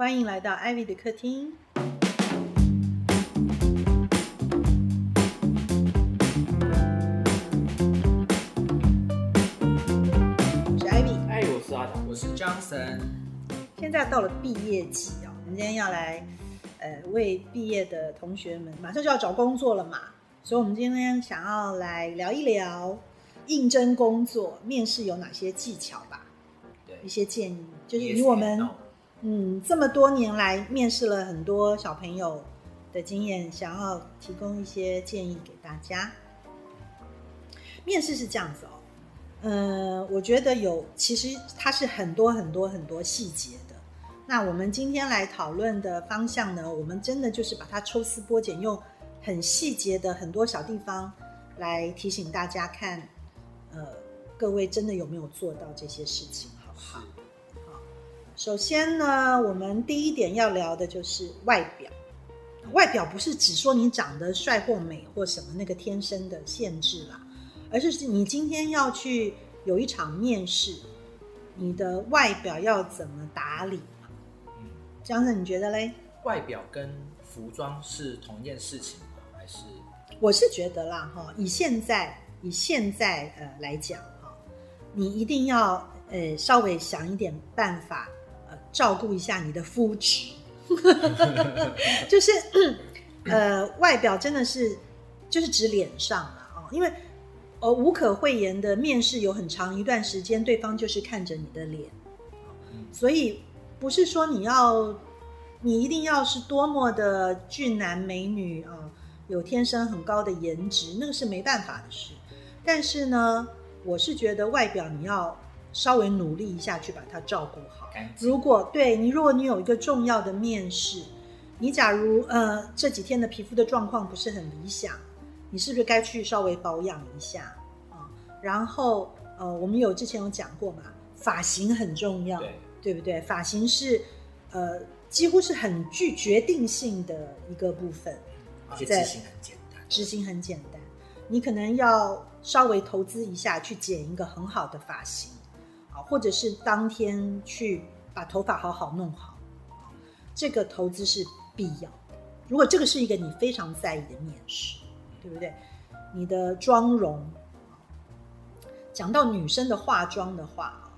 欢迎来到艾薇的客厅。我是艾薇。哎，我是阿达，我是 Johnson。现在到了毕业季哦，我们今天要来呃为毕业的同学们，马上就要找工作了嘛，所以我们今天想要来聊一聊应征工作、面试有哪些技巧吧，对一些建议，就是以我们嗯这么多年来面试了很多小朋友的经验，想要提供一些建议给大家。面试是这样子哦，呃，我觉得有，其实它是很多很多很多细节的。那我们今天来讨论的方向呢，我们真的就是把它抽丝剥茧，用很细节的很多小地方来提醒大家看，呃，各位真的有没有做到这些事情，好不好？首先呢，我们第一点要聊的就是外表。外表不是只说你长得帅或美或什么那个天生的限制啦，而是你今天要去有一场面试，你的外表要怎么打理嘛？嗯，江生，你觉得嘞？外表跟服装是同一件事情吗？还是我是觉得啦，哈，以现在以现在呃来讲哈，你一定要呃稍微想一点办法，呃，照顾一下你的肤质，就是呃外表真的是就是指脸上啦哦，因为呃无可讳言的面试有很长一段时间，对方就是看着你的脸，嗯所以不是说你要你一定要是多么的俊男美女啊、有天生很高的颜值，那个是没办法的事。但是呢，我是觉得外表你要稍微努力一下去把它照顾好。如果对你，如果你有一个重要的面试，你假如呃这几天的皮肤的状况不是很理想，你是不是该去稍微保养一下啊？然后呃，我们有之前有讲过嘛，发型很重要，对，对不对？发型是呃几乎是很具决定性的一个部分，在而且执行很简单。执行很简单，你可能要稍微投资一下去剪一个很好的发型啊，或者是当天去把头发好好弄好，啊这个投资是必要的。如果这个是一个你非常在意的面试，对不对？你的妆容，啊讲到女生的化妆的话啊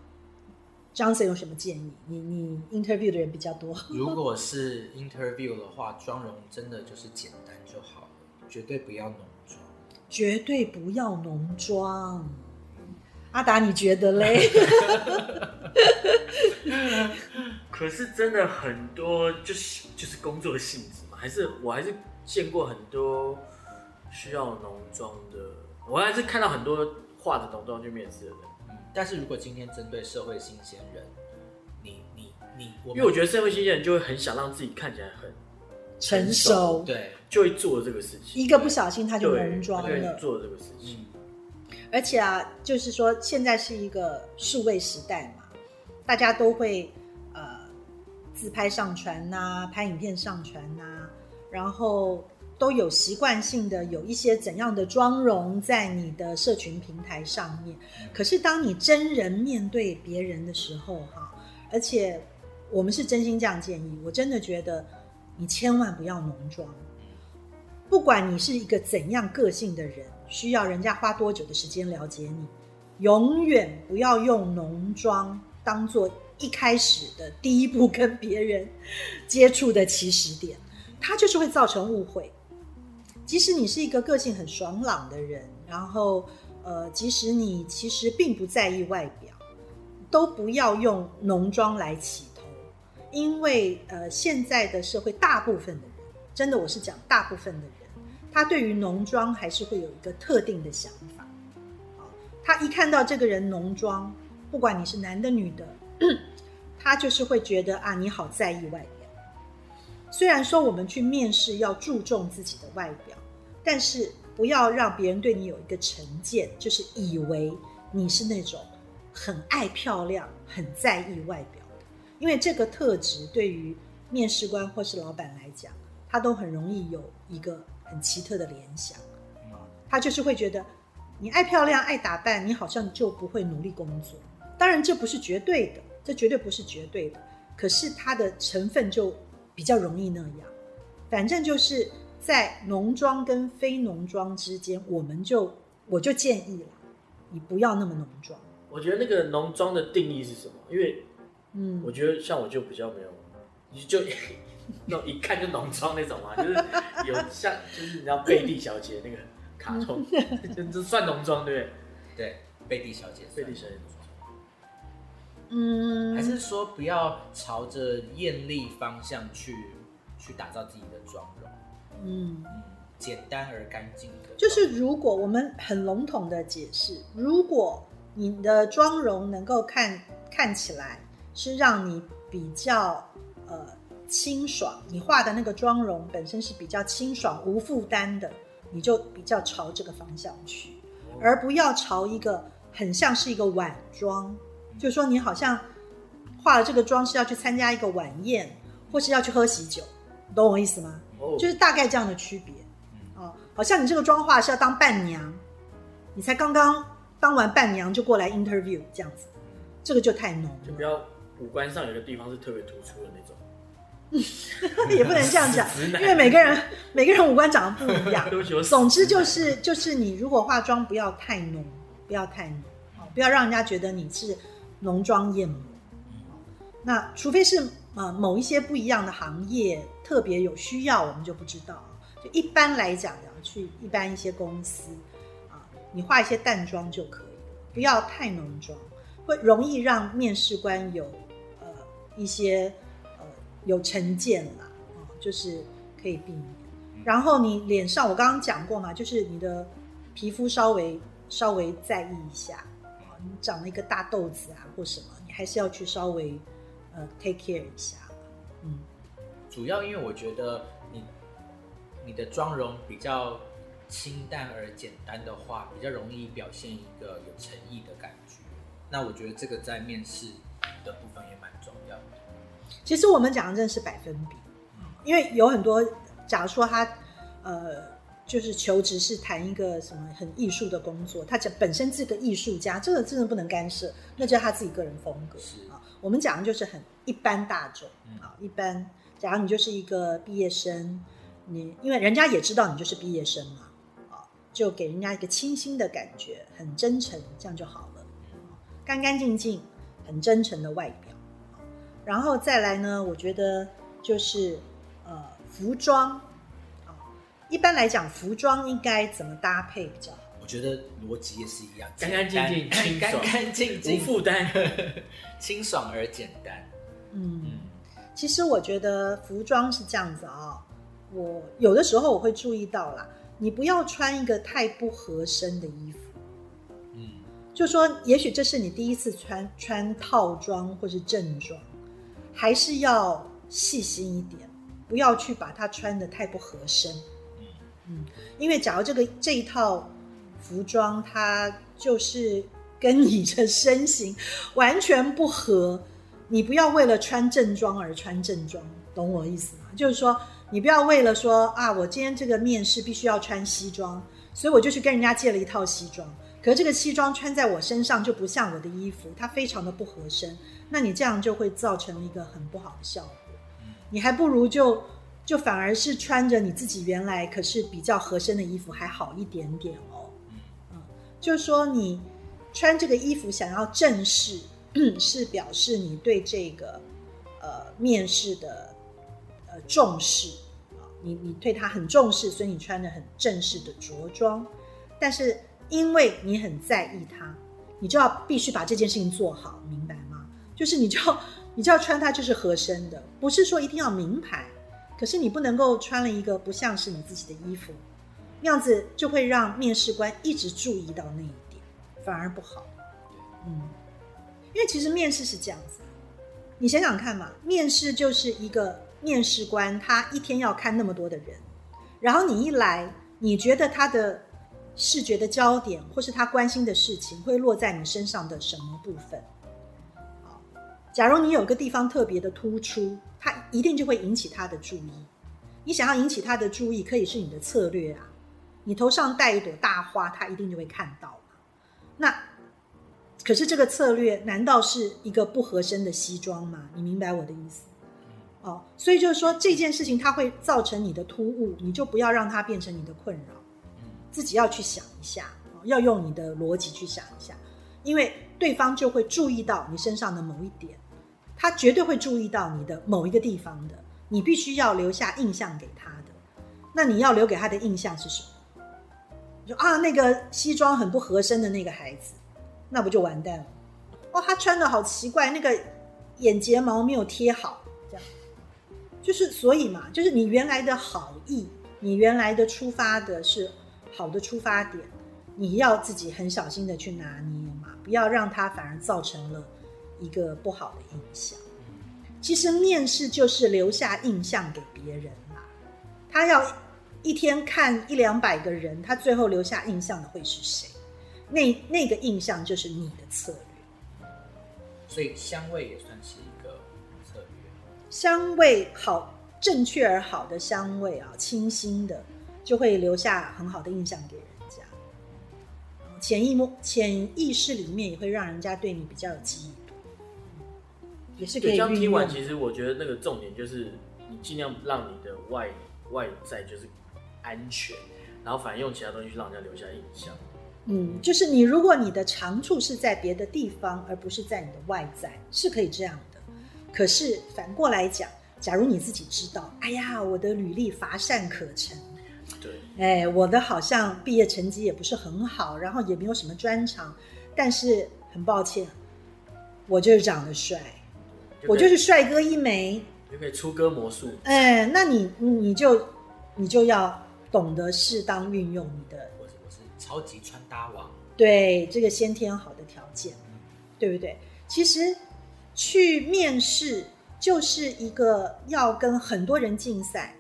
，Johnson 有什么建议？你你 interview 的人比较多，如果是 interview 的话，妆容真的就是简单就好了，绝对不要浓妆。绝对不要浓妆。阿达，你觉得嘞？可是真的很多就是就是工作性质嘛，还是我还是见过很多需要浓妆的，我还是看到很多化着浓妆去面试的人，嗯，但是如果今天针对社会新鲜人，你你你，因为我觉得社会新鲜人就会很想让自己看起来很成熟，对，就会做这个事情，一个不小心他就对，浓妆他就会了。做这个事情。而且啊，就是说现在是一个数位时代嘛，大家都会呃自拍上传呐、拍影片上传呐、然后都有习惯性的有一些怎样的妆容在你的社群平台上面。可是当你真人面对别人的时候，哈，而且我们是真心这样建议，我真的觉得你千万不要浓妆。不管你是一个怎样个性的人，需要人家花多久的时间了解你，永远不要用浓妆当做一开始的第一步跟别人接触的起始点，它就是会造成误会。即使你是一个个性很爽朗的人，然后呃，即使你其实并不在意外表，都不要用浓妆来起头，因为呃，现在的社会大部分的人，真的我是讲大部分的人。他对于浓妆还是会有一个特定的想法。啊，他一看到这个人浓妆，不管你是男的女的，他就是会觉得啊，你好在意外表。虽然说我们去面试要注重自己的外表，但是不要让别人对你有一个成见，就是以为你是那种很爱漂亮、很在意外表的。因为这个特质对于面试官或是老板来讲，他都很容易有一个很奇特的联想，嗯他就是会觉得你爱漂亮、爱打扮，你好像就不会努力工作。当然，这不是绝对的，这绝对不是绝对的。可是它的成分就比较容易那样。反正就是在浓妆跟非浓妆之间，我们就我就建议了，你不要那么浓妆。我觉得那个浓妆的定义是什么？因为嗯我觉得像我就比较没有，你就那种一看就浓妆那种嘛，就是有像就是你知道贝蒂小姐那个卡通，这这算浓妆对不对？对，贝蒂小姐，贝蒂小姐，嗯，还是说不要朝着艳丽方向去去打造自己的妆容？嗯。嗯，简单而干净的，就是如果我们很笼统的解释，如果你的妆容能够看看起来是让你比较呃清爽，你画的那个妆容本身是比较清爽无负担的，你就比较朝这个方向去，而不要朝一个很像是一个晚妆，就是说你好像化了这个妆是要去参加一个晚宴，或是要去喝喜酒，你懂我意思吗？哦，就是大概这样的区别。哦，好像你这个妆化是要当伴娘，你才刚刚当完伴娘就过来 interview 这样子，这个就太浓了，就不要五官上有个地方是特别突出的那种。也不能这样讲，因为每个人每个人五官长得不一样。总之就是就是你如果化妆不要太浓，不要太浓，哦不要让人家觉得你是浓妆艳抹。那除非是呃某一些不一样的行业特别有需要，我们就不知道。就一般来讲，要去一般一些公司啊，你化一些淡妆就可以了，不要太浓妆，会容易让面试官有呃一些呃有成见啦，啊、就是可以避免。然后你脸上，我刚刚讲过嘛，就是你的皮肤稍微稍微在意一下啊，你长了一个大痘子啊或什么，你还是要去稍微呃 take care 一下。嗯，主要因为我觉得你你的妆容比较清淡而简单的话，比较容易表现一个有诚意的感觉。那我觉得这个在面试的部分也蛮重要的。其实我们讲的真的是百分比，因为有很多，假如说他呃就是求职是谈一个什么很艺术的工作，他讲本身是个艺术家，这个真的不能干涉，那就是他自己个人风格是啊。我们讲的就是很一般大众嗯啊，一般。假如你就是一个毕业生，你因为人家也知道你就是毕业生嘛，啊，就给人家一个清新的感觉，很真诚，这样就好了。干干净净，很真诚的外表。然后再来呢，我觉得就是呃服装啊，一般来讲服装应该怎么搭配比较好？我觉得逻辑也是一样，干干净净清爽干干净无，负担。清爽而简单。嗯，嗯，其实我觉得服装是这样子啊、我有的时候我会注意到啦，你不要穿一个太不合身的衣服。嗯，就说，也许这是你第一次穿穿套装或是正装，还是要细心一点，不要去把它穿的太不合身。嗯，因为假如这个这一套服装它就是跟你的身形完全不合，你不要为了穿正装而穿正装，懂我意思吗？就是说，你不要为了说啊，我今天这个面试必须要穿西装，所以我就去跟人家借了一套西装。可这个西装穿在我身上就不像我的衣服，它非常的不合身。那你这样就会造成一个很不好的效果。你还不如就就反而是穿着你自己原来可是比较合身的衣服还好一点点哦。嗯，就是说你穿这个衣服想要正式，是表示你对这个呃面试的呃重视啊，你你对它很重视，所以你穿的很正式的着装，但是因为你很在意他，你就要必须把这件事情做好，明白吗？就是你就要 你就要穿它就是合身的，不是说一定要名牌，可是你不能够穿了一个不像是你自己的衣服，那样子就会让面试官一直注意到那一点，反而不好。嗯，因为其实面试是这样子，你想想看嘛，面试就是一个面试官，他一天要看那么多的人，然后你一来，你觉得他的视觉的焦点或是他关心的事情会落在你身上的什么部分？好，假如你有个地方特别的突出，他一定就会引起他的注意。你想要引起他的注意，可以是你的策略啊。你头上戴一朵大花，他一定就会看到。那可是这个策略难道是一个不合身的西装吗？你明白我的意思？哦，所以就是说这件事情它会造成你的突兀，你就不要让它变成你的困扰，自己要去想一下，要用你的逻辑去想一下，因为对方就会注意到你身上的某一点，他绝对会注意到你的某一个地方的，你必须要留下印象给他的。那你要留给他的印象是什么？说啊，那个西装很不合身的那个孩子，那不就完蛋了？哦，他穿的好奇怪，那个眼睫毛没有贴好。这样就是所以嘛，就是你原来的好意，你原来的出发的是好的出发点，你要自己很小心的去拿捏嘛，不要让它反而造成了一个不好的印象。其实面试就是留下印象给别人嘛，他要一天看一两百个人，他最后留下印象的会是谁？那那个印象就是你的策略。所以香味也算是一个策略。香味好，正确而好的香味啊，清新的，就会留下很好的印象给人家。潜意默潜意识里面也会让人家对你比较有记忆度，也是可以这样听完，其实我觉得那个重点就是，你尽量让你的外外在就是安全，然后反而用其他东西去让人家留下印象。嗯，就是你如果你的长处是在别的地方，而不是在你的外在，是可以这样的。可是反过来讲，假如你自己知道，哎呀，我的履历乏善可陈，对，哎，我的好像毕业成绩也不是很好，然后也没有什么专长，但是很抱歉，我就是长得帅，我就是帅哥一枚，就可以出歌魔术。哎，那你你就你就要懂得适当运用你的，我是我是超级穿搭王，对这个先天好的条件，对不对？其实。去面试就是一个要跟很多人竞赛，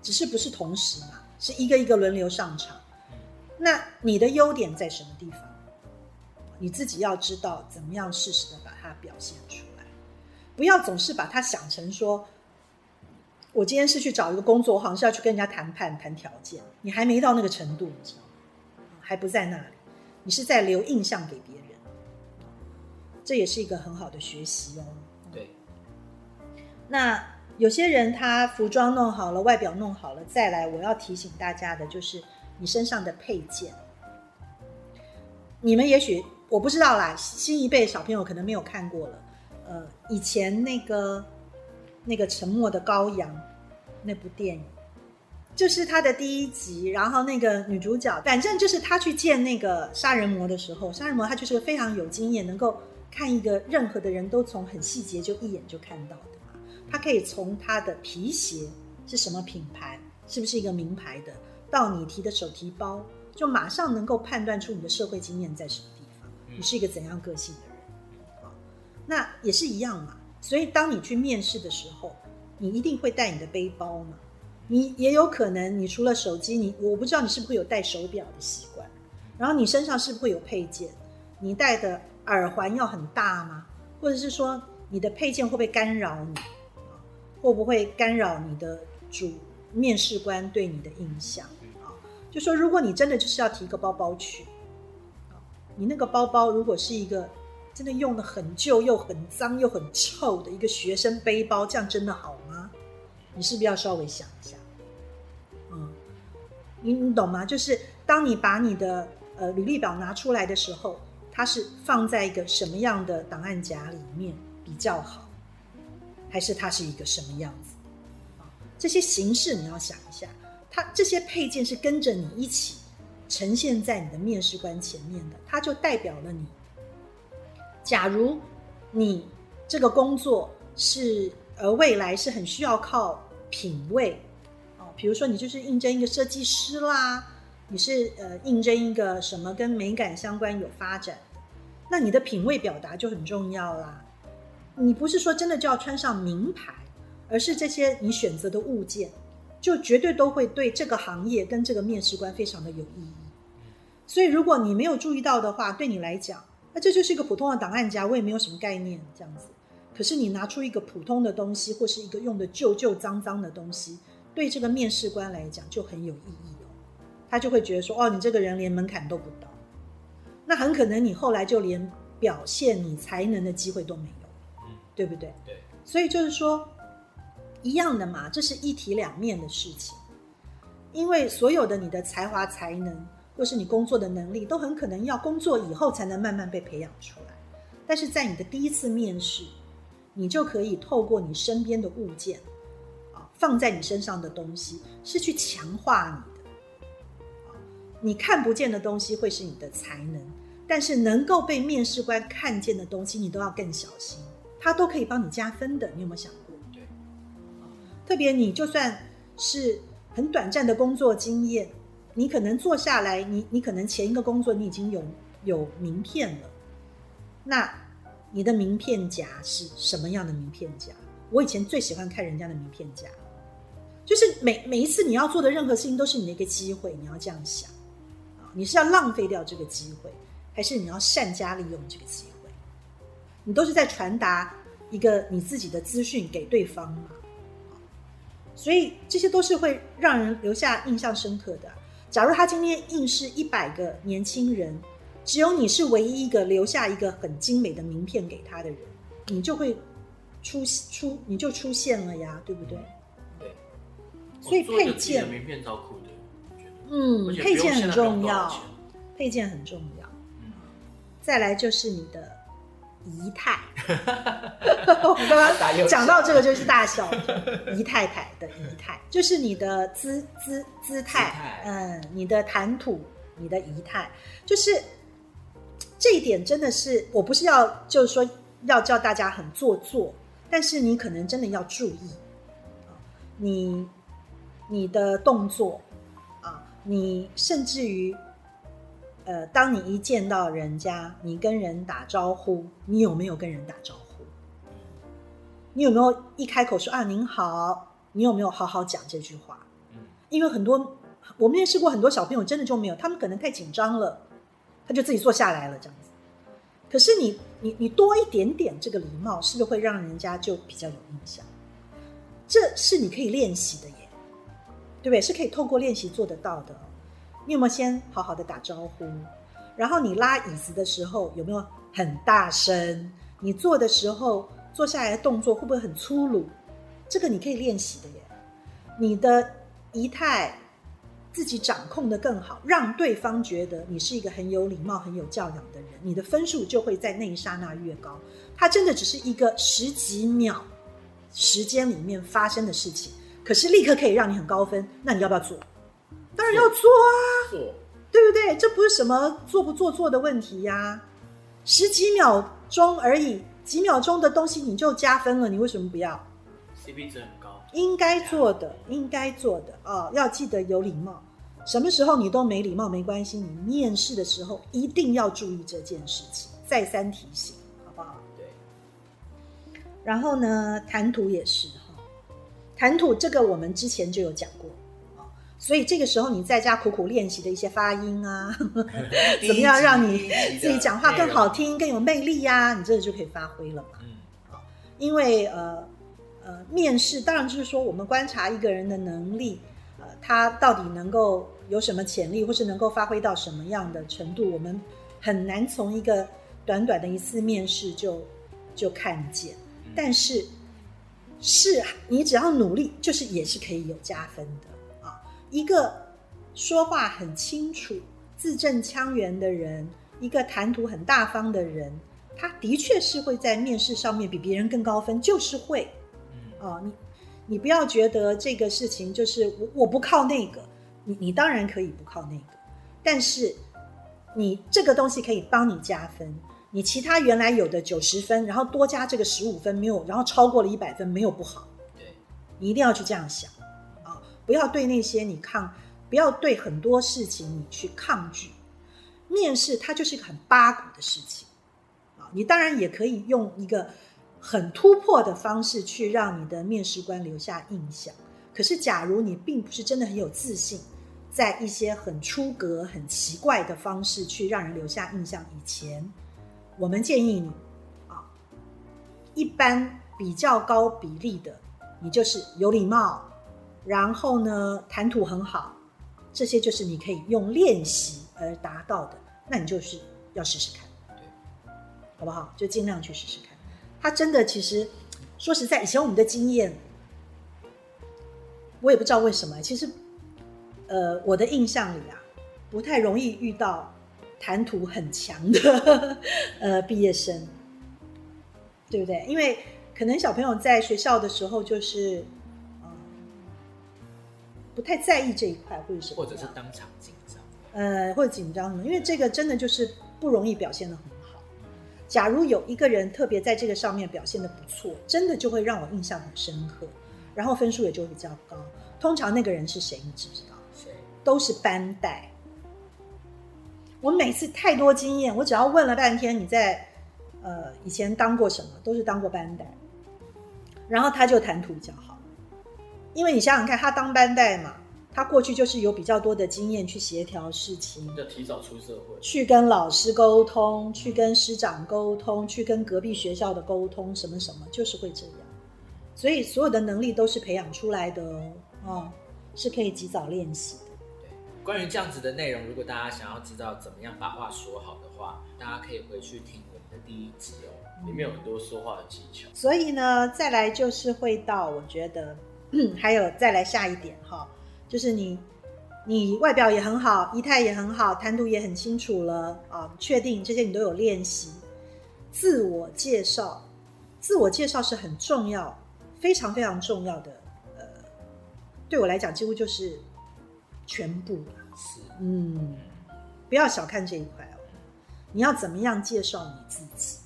只是不是同时嘛，是一个一个轮流上场。那你的优点在什么地方？你自己要知道怎么样适时的把它表现出来，不要总是把它想成说，我今天是去找一个工作，我好像是要去跟人家谈判谈条件，你还没到那个程度，你知道吗？还不在那里，你是在留印象给别人。这也是一个很好的学习哦。对。那有些人他服装弄好了，外表弄好了，再来我要提醒大家的就是你身上的配件。你们也许我不知道啦，新一辈小朋友可能没有看过了。呃，以前那个那个沉默的羔羊那部电影，就是他的第一集，然后那个女主角，反正就是他去见那个杀人魔的时候，杀人魔他就是个非常有经验，能够。看一个任何的人都从很细节就一眼就看到的嘛，他可以从他的皮鞋是什么品牌，是不是一个名牌的，到你提的手提包，就马上能够判断出你的社会经验在什么地方，你是一个怎样个性的人啊？那也是一样嘛。所以当你去面试的时候，你一定会带你的背包嘛，你也有可能你除了手机，你我不知道你是不是会有戴手表的习惯，然后你身上是不是会有配件，你戴的。耳环要很大吗？或者是说你的配件会不会干扰你？会不会干扰你的主面试官对你的印象？啊，就说如果你真的就是要提个包包去，你那个包包如果是一个真的用的很旧又很脏又很臭的一个学生背包，这样真的好吗？你是不是要稍微想一下？嗯，你你懂吗？就是当你把你的呃履历表拿出来的时候。它是放在一个什么样的档案夹里面比较好，还是它是一个什么样子？啊，这些形式你要想一下，它这些配件是跟着你一起呈现在你的面试官前面的，它就代表了你。假如你这个工作是呃未来是很需要靠品味，哦，比如说你就是应征一个设计师啦，你是呃应征一个什么跟美感相关有发展。那你的品味表达就很重要啦。你不是说真的就要穿上名牌，而是这些你选择的物件，就绝对都会对这个行业跟这个面试官非常的有意义。所以如果你没有注意到的话，对你来讲，那这就是一个普通的档案夹，我也没有什么概念这样子。可是你拿出一个普通的东西，或是一个用的旧旧脏脏的东西，对这个面试官来讲就很有意义哦。他就会觉得说，哦，你这个人连门槛都不到。那很可能你后来就连表现你才能的机会都没，对不对？对，所以就是说，一样的嘛，这是一体两面的事情。因为所有的你的才华、才能，或是你工作的能力，都很可能要工作以后才能慢慢被培养出来。但是在你的第一次面试，你就可以透过你身边的物件，啊，放在你身上的东西，是去强化你的。啊，你看不见的东西会是你的才能，但是能够被面试官看见的东西，你都要更小心，它都可以帮你加分的。你有没有想过？对，特别你就算是很短暂的工作经验，你可能做下来，你你可能前一个工作你已经有有名片了，那你的名片夹是什么样的名片夹？我以前最喜欢看人家的名片夹，就是每每一次你要做的任何事情都是你的一个机会，你要这样想啊，你是要浪费掉这个机会，还是你要善加利用这个机会？你都是在传达一个你自己的资讯给对方嘛？所以这些都是会让人留下印象深刻的。假如他今天应试一百个年轻人，只有你是唯一一个留下一个很精美的名片给他的人，你就会出出你就出现了呀，对不对？对，所以配件，名片超酷的。嗯配件很重要配件很重要。嗯，再来就是你的仪态，我刚刚讲到这个就是大小姨太太的仪态，就是你的姿姿姿态，嗯，你的谈吐，你的仪态，就是这一点真的是，我不是要就是说要叫大家很做作，但是你可能真的要注意，啊你你的动作啊，你甚至于呃，当你一见到人家，你跟人打招呼，你有没有跟人打招呼？你有没有一开口说啊您好？你有没有好好讲这句话？嗯，因为很多我面试过很多小朋友，真的就没有，他们可能太紧张了，他就自己坐下来了这样子。可是你你你多一点点这个礼貌，是不是会让人家就比较有印象？这是你可以练习的耶，对不对？是可以透过练习做得到的。你有没有先好好的打招呼？然后你拉椅子的时候有没有很大声？你坐的时候坐下来的动作会不会很粗鲁？这个你可以练习的耶。你的仪态自己掌控的更好，让对方觉得你是一个很有礼貌、很有教养的人，你的分数就会在那一刹那越高。它真的只是一个十几秒时间里面发生的事情，可是立刻可以让你很高分。那你要不要做？当然要做啊！做对不对？这不是什么做不做作的问题呀、十几秒钟而已，几秒钟的东西你就加分了，你为什么不要？CP 值很高，应该做的，应该做的啊、要记得有礼貌。什么时候你都没礼貌没关系，你面试的时候一定要注意这件事情，再三提醒，好不好？对，然后呢，谈吐也是哈，谈吐这个我们之前就有讲过啊，所以这个时候你在家苦苦练习的一些发音啊，怎么样让你自己讲话更好听、更有魅力呀、你这个就可以发挥了嘛。嗯，因为呃呃，面试当然就是说我们观察一个人的能力，呃，他到底能够有什么潜力，或是能够发挥到什么样的程度，我们很难从一个短短的一次面试就就看见。但是是你只要努力，就是也是可以有加分的啊。一个说话很清楚、字正腔圆的人，一个谈吐很大方的人，他的确是会在面试上面比别人更高分，就是会嗯，哦。你你不要觉得这个事情就是我我不靠那个，你你当然可以不靠那个，但是你这个东西可以帮你加分。你其他原来有的九十分，然后多加这个十五分，没有，然后超过了一百分，没有不好。对，你一定要去这样想啊！不要对那些你抗，不要对很多事情你去抗拒。面试它就是一个很八股的事情啊！你当然也可以用一个很突破的方式去让你的面试官留下印象。可是，假如你并不是真的很有自信，在一些很出格、很奇怪的方式去让人留下印象以前，我们建议你啊，一般比较高比例的，你就是有礼貌，然后呢谈吐很好，这些就是你可以用练习而达到的，那你就是要试试看。好不好？就尽量去试试看。他真的其实说实在，以前我们的经验，我也不知道为什么，其实呃，我的印象里啊，不太容易遇到谈吐很强的呃毕业生，对不对？因为可能小朋友在学校的时候就是。呃不太在意这一块，或者是或者是当场紧张。呃，或者紧张什么，因为这个真的就是不容易表现的很好。假如有一个人特别在这个上面表现的不错，真的就会让我印象很深刻，然后分数也就会比较高。通常那个人是谁，你知不知道？谁？都是班带。我每次太多经验，我只要问了半天你在呃以前当过什么，都是当过班带，然后他就谈吐比较好。因为你想想看，他当班带嘛，他过去就是有比较多的经验去协调事情，要提早出社会，去跟老师沟通，去跟师长沟通，去跟隔壁学校的沟通，什么什么，就是会这样。所以所有的能力都是培养出来的哦，哦，是可以及早练习的。对，关于这样子的内容，如果大家想要知道怎么样把话说好的话，大家可以回去听我们的第一集哦。里面有很多说话的技巧。所以呢，再来就是会到，我觉得 还有再来下一点哈，就是你你外表也很好，仪态也很好，谈吐也很清楚了啊，确定这些你都有练习。自我介绍，自我介绍是很重要，非常非常重要的。呃，对我来讲，几乎就是全部了。是，嗯，不要小看这一块哦。你要怎么样介绍你自己？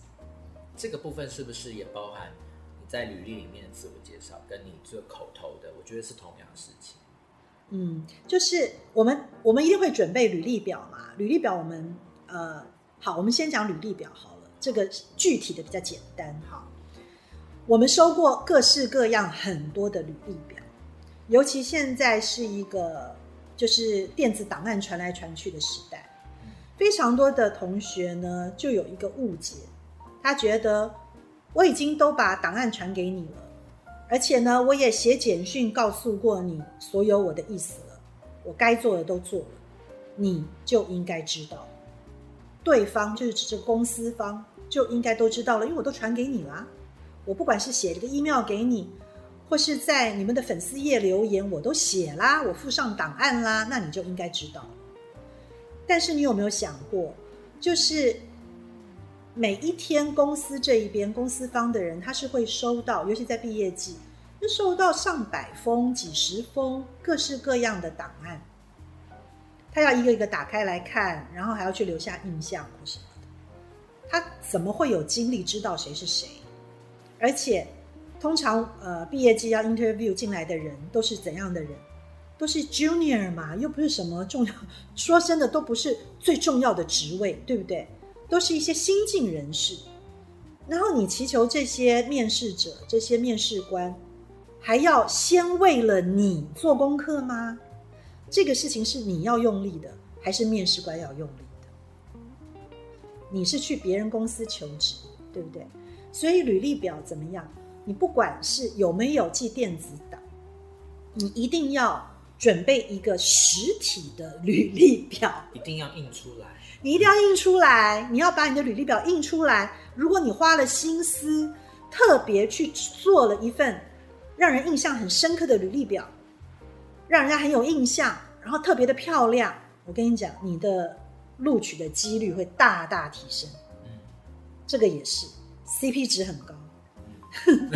这个部分是不是也包含你在履历里面的自我介绍，跟你做口头的？我觉得是同样的事情。嗯，就是我们我们一定会准备履历表嘛。履历表我们呃，好，我们先讲履历表好了，这个具体的比较简单哈。我们收过各式各样很多的履历表，尤其现在是一个就是电子档案传来传去的时代，非常多的同学呢就有一个误解，他觉得我已经都把档案传给你了，而且呢我也写简讯告诉过你所有我的意思了，我该做的都做了，你就应该知道，对方就是指这公司方就应该都知道了，因为我都传给你啦。我不管是写了个 email 给你，或是在你们的粉丝页留言，我都写啦，我附上档案啦，那你就应该知道。但是你有没有想过，就是每一天公司这一边公司方的人，他是会收到，尤其在毕业季，就收到上百封、几十封各式各样的档案，他要一个一个打开来看，然后还要去留下印象或什么的，他怎么会有精力知道谁是谁？而且，通常呃毕业季要 interview 进来的人都是怎样的人？都是 junior 嘛，又不是什么重要，说真的都不是最重要的职位，对不对？都是一些新进人士。然后你祈求这些面试者、这些面试官，还要先为了你做功课吗？这个事情是你要用力的，还是面试官要用力的？你是去别人公司求职，对不对？所以履历表怎么样？你不管是有没有寄电子档，你一定要准备一个实体的履历表，一定要印出来。你一定要印出来，你要把你的履历表印出来。如果你花了心思，特别去做了一份让人印象很深刻的履历表，让人家很有印象，然后特别的漂亮，我跟你讲，你的录取的几率会大大提升。嗯，这个也是 CP 值很高。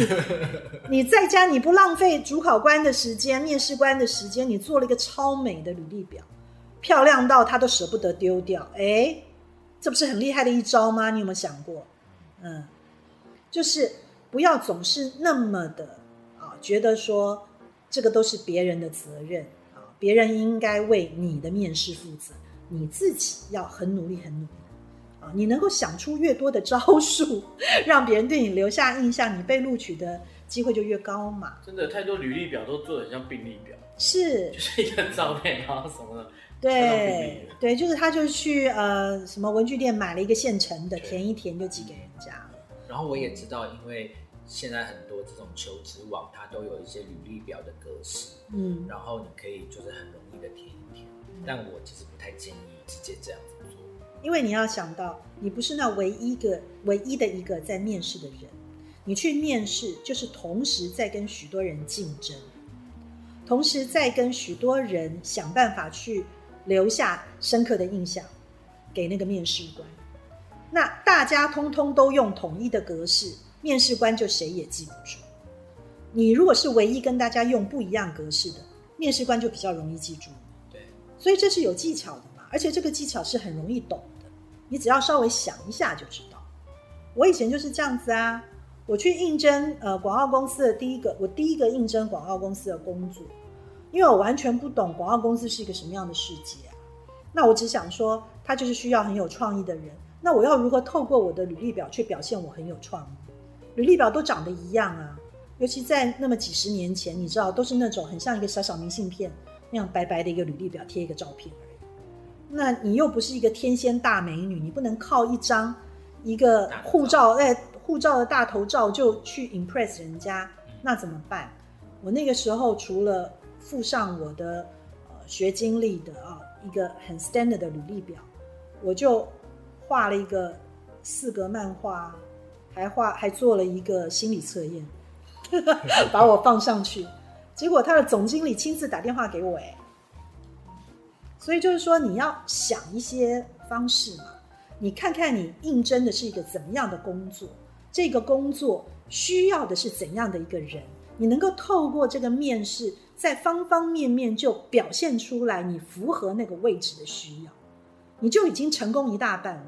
你在家你不浪费主考官的时间、面试官的时间，你做了一个超美的履历表，漂亮到他都舍不得丢掉。哎，这不是很厉害的一招吗？你有没有想过？嗯，就是不要总是那么的啊，觉得说这个都是别人的责任啊，别人应该为你的面试负责，你自己要很努力、很努力。啊，你能够想出越多的招数，让别人对你留下印象，你被录取的机会就越高嘛。真的太多履历表都做的像病历表，是就是一个照片，然后什么的。对对，就是他就去呃什么文具店买了一个现成的，填一填就寄给人家了。然后我也知道，因为现在很多这种求职网，它都有一些履历表的格式，嗯，然后你可以就是很容易的填一填。但我其实不太建议直接这样子做。因为你要想到，你不是那唯一一个唯一的一个在面试的人，你去面试就是同时在跟许多人竞争，同时在跟许多人想办法去留下深刻的印象给那个面试官。那大家通通都用统一的格式，面试官就谁也记不住。你如果是唯一跟大家用不一样格式的，面试官就比较容易记住。对，所以这是有技巧的嘛，而且这个技巧是很容易懂的，你只要稍微想一下就知道。我以前就是这样子啊，我去应征呃广告公司的第一个，我第一个应征广告公司的工作，因为我完全不懂广告公司是一个什么样的世界啊。那我只想说，他就是需要很有创意的人。那我要如何透过我的履历表去表现我很有创意？履历表都长得一样啊，尤其在那么几十年前，你知道，都是那种很像一个小小明信片那样白白的一个履历表，贴一个照片而已。那你又不是一个天仙大美女，你不能靠一张一个护照，哎，护照的大头照就去 impress 人家，那怎么办？我那个时候除了附上我的呃学经历的啊一个很 standard 的履历表，我就。画了一个四格漫画，还画还做了一个心理测验，把我放上去。结果他的总经理亲自打电话给我，哎，所以就是说你要想一些方式嘛，你看看你应征的是一个怎么样的工作，这个工作需要的是怎样的一个人，你能够透过这个面试，在方方面面就表现出来你符合那个位置的需要。你就已经成功一大半了。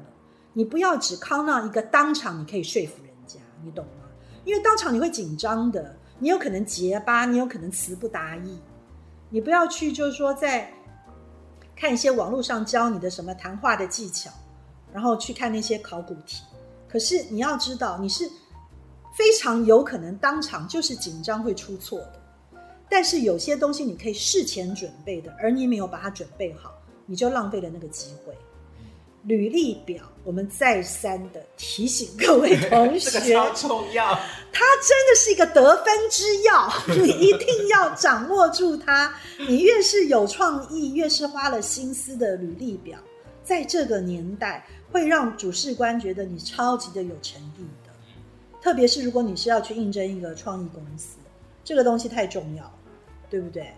你不要只靠那一个当场，你可以说服人家，你懂吗？因为当场你会紧张的，你有可能结巴，你有可能词不达意。你不要去，就是说在看一些网络上教你的什么谈话的技巧，然后去看那些考古题。可是你要知道，你是非常有可能当场就是紧张会出错的。但是有些东西你可以事前准备的，而你没有把它准备好。你就浪费了那个机会。履历表，我们再三的提醒各位同学，这个超重要。它真的是一个得分之药，你一定要掌握住它。你越是有创意，越是花了心思的履历表，在这个年代会让主事官觉得你超级的有诚意的。特别是如果你是要去应征一个创意公司，这个东西太重要了，对不对？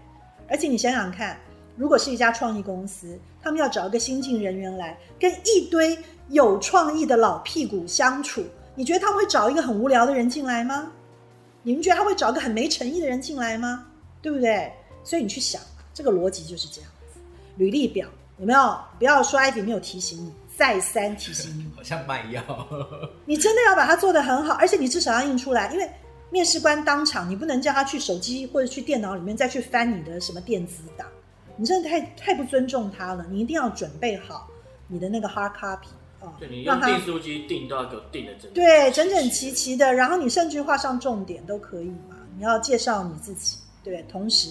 而且你想想看。如果是一家创意公司，他们要找一个新进人员来跟一堆有创意的老屁股相处，你觉得他们会找一个很无聊的人进来吗？你们觉得他会找一个很没诚意的人进来吗？对不对？所以你去想，这个逻辑就是这样子。履历表有没有？不要说艾比没有提醒你，再三提醒你。好像卖药。你真的要把它做得很好，而且你至少要印出来，因为面试官当场，你不能叫他去手机或者去电脑里面再去翻你的什么电子档。你真的太太不尊重他了，你一定要准备好你的那个 hard copy 啊，对你用订书机订都要给我订的整对整整齐齐的，然后你甚至画上重点都可以嘛。你要介绍你自己，对，同时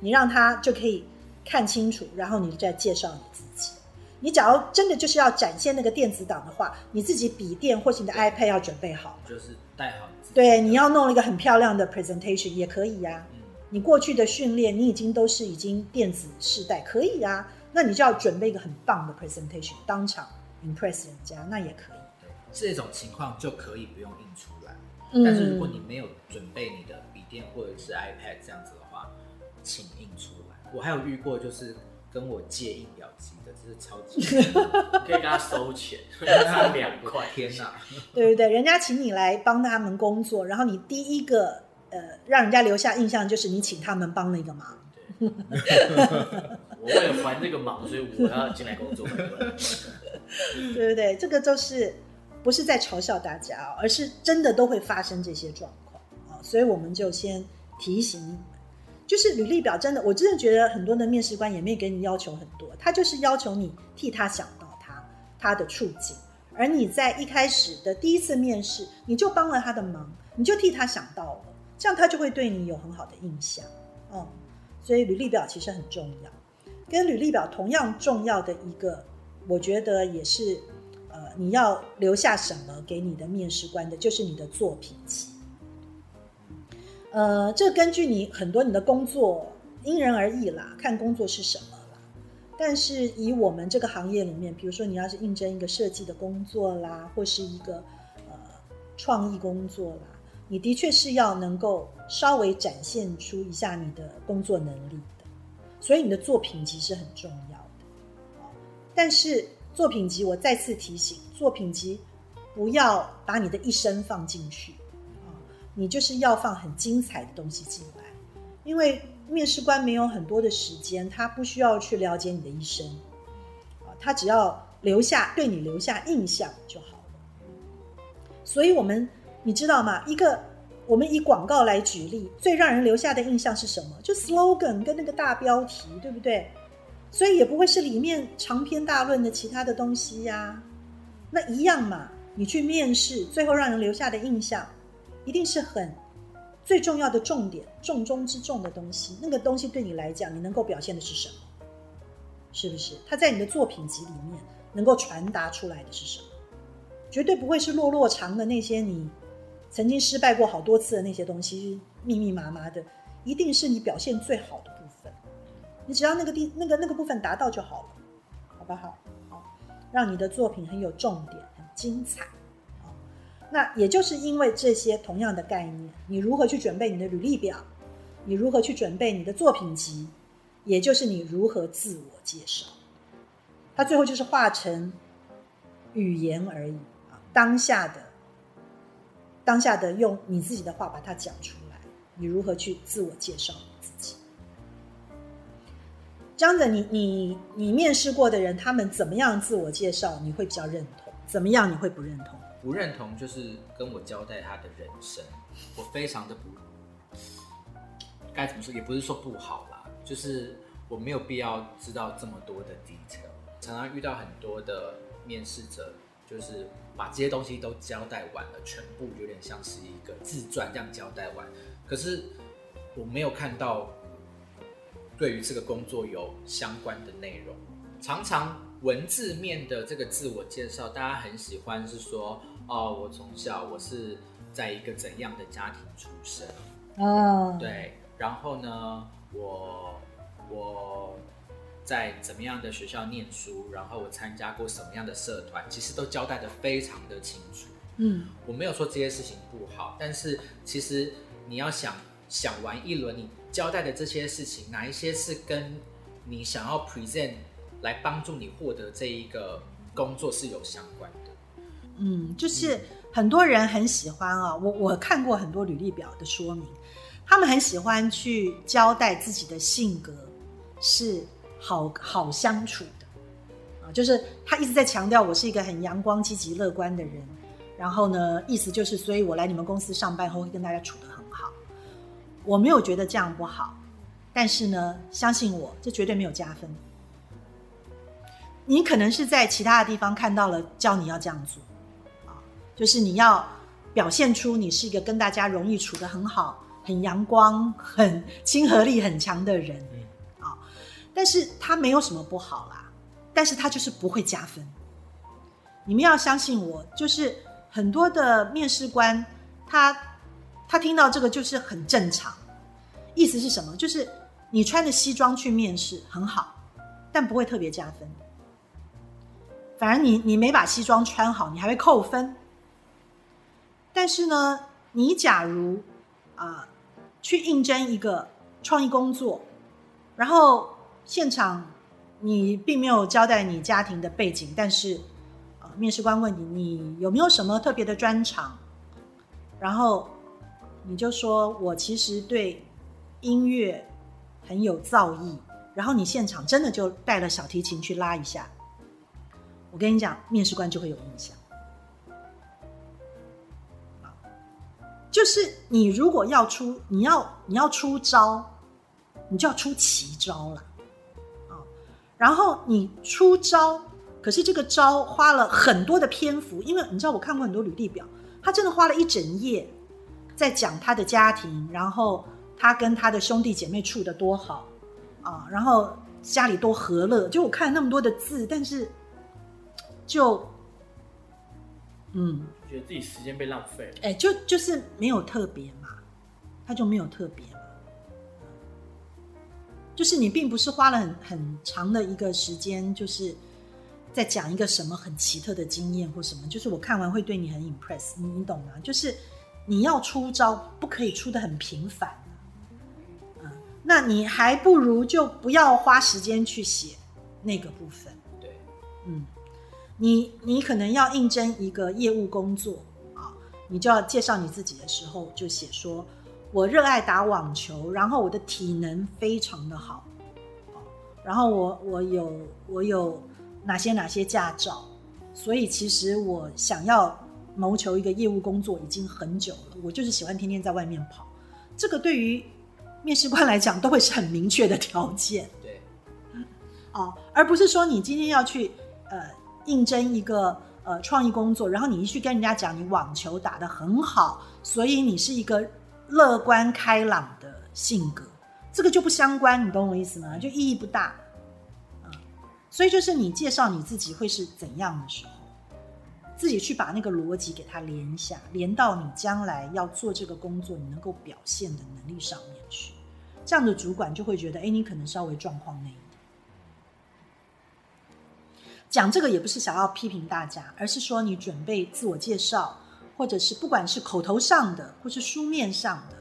你让他就可以看清楚，然后你再介绍你自己。你假如真的就是要展现那个电子档的话，你自己笔电或是你的 iPad 要准备好，就是带好。对，你要弄一个很漂亮的 presentation 也可以呀。你过去的训练，你已经都是已经电子世代，可以啊。那你就要准备一个很棒的 presentation，当场 impress 人家，那也可以。对，这种情况就可以不用印出来。但是如果你没有准备你的笔电或者是 iPad 这样子的话，请印出来。我还有遇过，就是跟我借印表机的，这是超级可以跟他收钱，他两块。天哪！对对对，人家请你来帮他们工作，然后你第一个。呃，让人家留下印象就是你请他们帮了一个忙。我为了还这个忙，所以我要进来工作。对不对？这个就是不是在嘲笑大家哦，而是真的都会发生这些状况啊。所以我们就先提醒就是履历表真的，我真的觉得很多的面试官也没给你要求很多，他就是要求你替他想到他他的处境，而你在一开始的第一次面试，你就帮了他的忙，你就替他想到了。这样他就会对你有很好的印象，嗯，所以履历表其实很重要。跟履历表同样重要的一个，我觉得也是，呃，你要留下什么给你的面试官的，就是你的作品集。呃，这根据你很多你的工作因人而异啦，看工作是什么啦。但是以我们这个行业里面，比如说你要是应征一个设计的工作啦，或是一个呃创意工作啦，你的确是要能够稍微展现出一下你的工作能力的，所以你的作品集是很重要的。但是作品集，我再次提醒，作品集不要把你的一生放进去，你就是要放很精彩的东西进来，因为面试官没有很多的时间，他不需要去了解你的一生啊，他只要留下对你留下印象就好了。所以，我们你知道吗？一个我们以广告来举例，最让人留下的印象是什么？就 slogan 跟那个大标题，对不对？所以也不会是里面长篇大论的其他的东西呀。那一样嘛，你去面试，最后让人留下的印象，一定是很最重要的重点、重中之重的东西。那个东西对你来讲，你能够表现的是什么？是不是？它在你的作品集里面能够传达出来的是什么？绝对不会是落落长的那些你曾经失败过好多次的那些东西，密密麻麻的，一定是你表现最好的部分。你只要那个地那个那个部分达到就好了，好不好？好，让你的作品很有重点，很精彩。那也就是因为这些同样的概念，你如何去准备你的履历表？你如何去准备你的作品集？也就是你如何自我介绍？它最后就是化成语言而已啊，当下的当下的用你自己的话把它讲出来，你如何去自我介绍你自己？这样子，你你你面试过的人，他们怎么样自我介绍，你会比较认同？怎么样你会不认同？不认同就是跟我交代他的人生，我非常的不该怎么说，也不是说不好啦，就是我没有必要知道这么多的 detail。常常遇到很多的面试者，就是把这些东西都交代完了，全部有点像是一个自传这样交代完，可是我没有看到对于这个工作有相关的内容。常常文字面的这个自我介绍，大家很喜欢是说，哦，我从小我是在一个怎样的家庭出生，哦，对，然后呢，我我在怎么样的学校念书，然后我参加过什么样的社团，其实都交代的非常的清楚。嗯我没有说这些事情不好，但是其实你要想想完一轮，你交代的这些事情，哪一些是跟你想要 present 来帮助你获得这一个工作是有相关的？嗯，就是很多人很喜欢啊，我我看过很多履历表的说明，他们很喜欢去交代自己的性格是好好相处的啊，就是他一直在强调我是一个很阳光、积极、乐观的人，然后呢，意思就是，所以我来你们公司上班后会跟大家处得很好。我没有觉得这样不好，但是呢，相信我，这绝对没有加分。你可能是在其他的地方看到了叫你要这样做，啊，就是你要表现出你是一个跟大家容易处得很好、很阳光、很亲和力很强的人，啊，但是他没有什么不好啦，但是他就是不会加分。你们要相信我，就是很多的面试官，他他听到这个就是很正常，意思是什么？就是你穿着西装去面试很好，但不会特别加分。反而你你没把西装穿好，你还会扣分。但是呢，你假如啊、去应征一个创意工作，然后现场你并没有交代你家庭的背景，但是啊、面试官问你你有没有什么特别的专长，然后你就说我其实对音乐很有造诣，然后你现场真的就带了小提琴去拉一下。我跟你讲，面试官就会有印象。就是你如果要出，你要你要出招，你就要出奇招了啊。然后你出招，可是这个招花了很多的篇幅，因为你知道我看过很多履历表，他真的花了一整页在讲他的家庭，然后他跟他的兄弟姐妹处的多好啊，然后家里多和乐。就我看了那么多的字，但是。就，嗯，觉得自己时间被浪费了。哎、就就是没有特别嘛，他就没有特别嘛，就就是你并不是花了很很长的一个时间，就是在讲一个什么很奇特的经验或什么，就是我看完会对你很 impress，你你懂吗？就是你要出招，不可以出的很频繁。嗯，那你还不如就不要花时间去写那个部分。对，嗯，你你可能要应征一个业务工作啊，你就要介绍你自己的时候，就写说我热爱打网球，然后我的体能非常的好，啊然后我我有我有哪些哪些驾照，所以其实我想要谋求一个业务工作已经很久了，我就是喜欢天天在外面跑，这个对于面试官来讲都会是很明确的条件。对，哦，而不是说你今天要去呃应征一个呃创意工作，然后你一去跟人家讲你网球打得很好，所以你是一个乐观开朗的性格，这个就不相关，你懂我意思吗？就意义不大。嗯，所以就是你介绍你自己会是怎样的时候，自己去把那个逻辑给它连下，连到你将来要做这个工作你能够表现的能力上面去，这样的主管就会觉得，哎，你可能稍微状况内。讲这个也不是想要批评大家，而是说你准备自我介绍，或者是不管是口头上的，或是书面上的，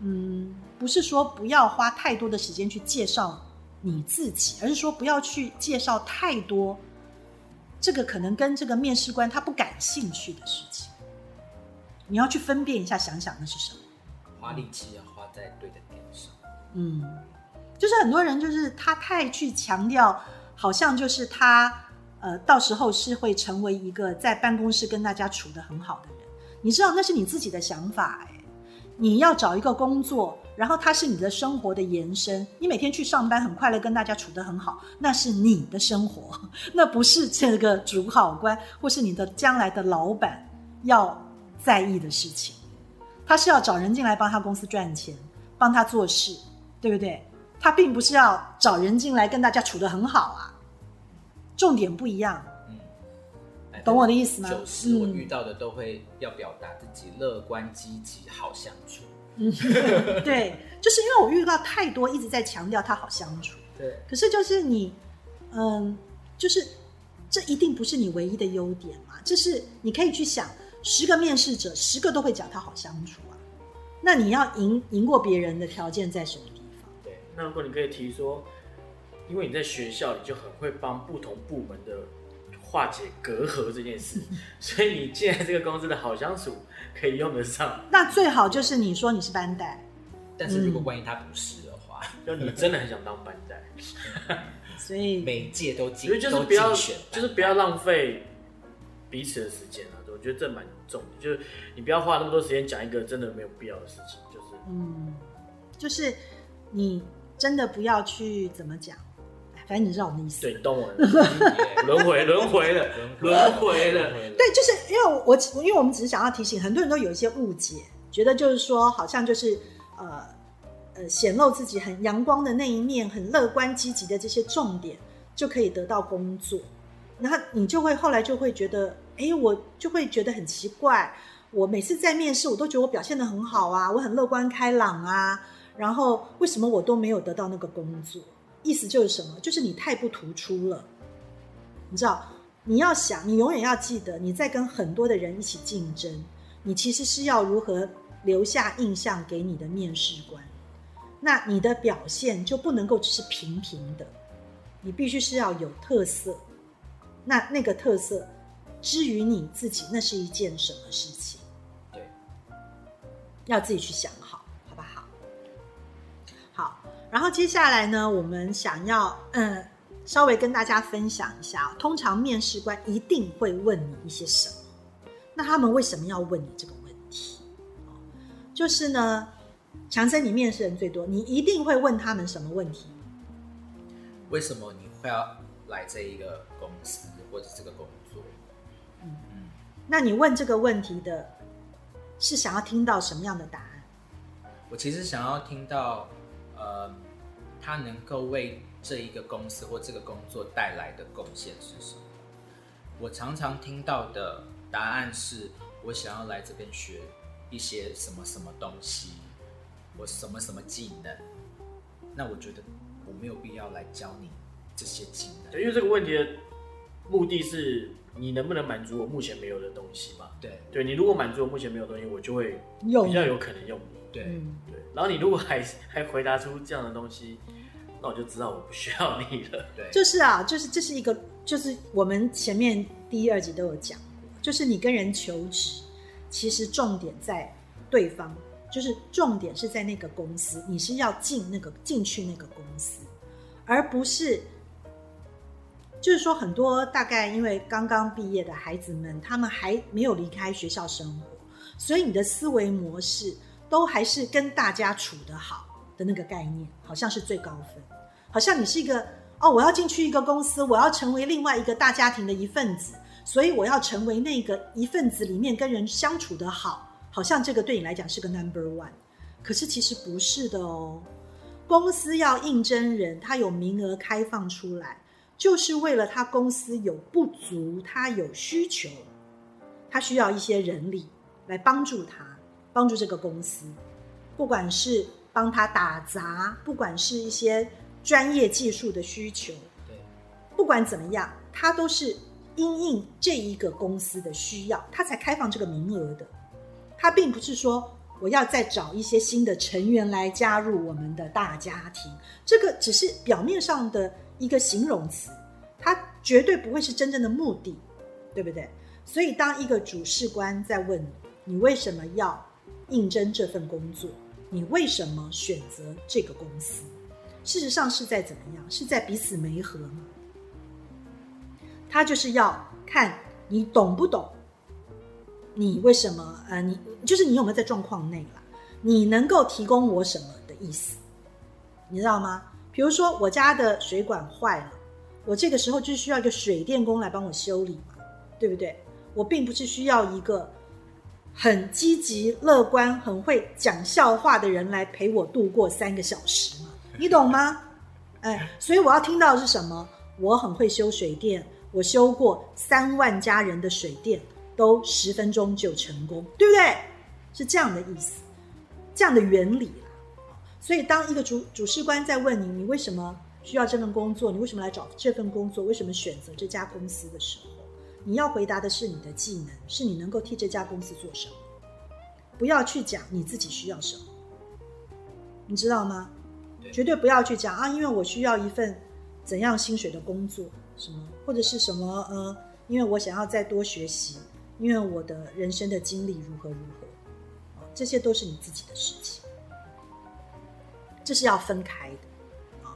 嗯，不是说不要花太多的时间去介绍你自己，而是说不要去介绍太多这个可能跟这个面试官他不感兴趣的事情。你要去分辨一下，想想那是什么。花力气要花在对的点上。嗯，就是很多人就是他太去强调，好像就是他呃到时候是会成为一个在办公室跟大家处的很好的人。你知道那是你自己的想法哎，你要找一个工作，然后它是你的生活的延伸，你每天去上班很快乐，跟大家处得很好，那是你的生活，那不是这个主考官或是你的将来的老板要在意的事情。他是要找人进来帮他公司赚钱，帮他做事，对不对？他并不是要找人进来跟大家处得很好啊，重点不一样，嗯，懂我的意思吗？就是我嗯遇到的都会要表达自己乐观积极、好相处。对，就是因为我遇到太多一直在强调他好相处，对，可是就是你，嗯，就是这一定不是你唯一的优点嘛，就是你可以去想，十个面试者，十个都会讲他好相处啊，那你要赢赢过别人的条件在什么那如果你可以提说，因为你在学校里就很会帮不同部门的化解隔阂这件事，所以你进来这个公司的好相处可以用得上。那最好就是你说你是班带，但是如果万一他不是的话，就你真的很想当班带，所以每一届都我竞觉得就是不要选，就是不要浪费彼此的时间啊。我觉得这蛮重的，就是你不要花那么多时间讲一个真的没有必要的事情，就是嗯，就是你真的不要去怎么讲，哎反正你知道我们的意思。对，你懂我的轮回轮回了，轮回了。对，就是因为我因为我们只是想要提醒，很多人都有一些误解，觉得就是说好像就是呃呃显露自己很阳光的那一面，很乐观积极的这些重点就可以得到工作，然后你就会后来就会觉得，哎，我就会觉得很奇怪，我每次在面试我都觉得我表现的很好啊，我很乐观开朗啊，然后为什么我都没有得到那个工作？意思就是什么？就是你太不突出了，你知道。你要想，你永远要记得，你在跟很多的人一起竞争，你其实是要如何留下印象给你的面试官。那你的表现就不能够只是平平的，你必须是要有特色。那那个特色，至于你自己，那是一件什么事情？对，要自己去想然后接下来呢，我们想要嗯。稍微跟大家分享一下，通常面试官一定会问你一些什么？那他们为什么要问你这个问题？就是呢，强生，你面试人最多，你一定会问他们什么问题？为什么你会要来这一个公司或者这个工作？嗯嗯，那你问这个问题的是想要听到什么样的答案？我其实想要听到，呃，他能够为这一个公司或这个工作带来的贡献是什么？我常常听到的答案是我想要来这边学一些什么什么东西，我什么什么技能，那我觉得我没有必要来教你这些技能。对，因为这个问题的目的是你能不能满足我目前没有的东西嘛？对对你如果满足我目前没有的东西，我就会用比较有可能用你。对，嗯，对，然后你如果还还回答出这样的东西，那我就知道我不需要你了。对，就是啊，就是这是一个，就是我们前面第一、二集都有讲过，就是你跟人求职，其实重点在对方，就是重点是在那个公司，你是要进那个进去那个公司，而不是，就是说很多大概因为刚刚毕业的孩子们，他们还没有离开学校生活，所以你的思维模式都还是跟大家处得好的那个概念，好像是最高分。好像你是一个哦，我要进去一个公司，我要成为另外一个大家庭的一份子，所以我要成为那个一份子里面跟人相处的好，好像这个对你来讲是个 number one，可是其实不是的哦。公司要应征人，他有名额开放出来，就是为了他公司有不足，他有需求，他需要一些人力来帮助他，帮助这个公司，不管是帮他打杂，不管是一些专业技术的需求，对，不管怎么样，他都是因应这一个公司的需要，他才开放这个名额的。他并不是说我要再找一些新的成员来加入我们的大家庭，这个只是表面上的一个形容词，它绝对不会是真正的目的，对不对？所以，当一个主事官在问你，你为什么要应征这份工作？你为什么选择这个公司？事实上是在怎么样？是在彼此媒合吗？他就是要看你懂不懂，你为什么呃，你就是你有没有在状况内啦？你能够提供我什么的意思？你知道吗？比如说我家的水管坏了，我这个时候就需要一个水电工来帮我修理嘛，对不对？我并不是需要一个很积极乐观、很会讲笑话的人来陪我度过三个小时嘛，你懂吗？哎，所以我要听到的是什么？我很会修水电，我修过三万家人的水电，都十分钟就成功，对不对？是这样的意思，这样的原理啦。所以，当一个主主事官在问你，你为什么需要这份工作？你为什么来找这份工作？为什么选择这家公司的时候，你要回答的是你的技能，是你能够替这家公司做什么，不要去讲你自己需要什么，你知道吗？对绝对不要去讲啊，因为我需要一份怎样薪水的工作，什么或者是什么呃，因为我想要再多学习，因为我的人生的经历如何如何，啊，这些都是你自己的事情，这是要分开的啊。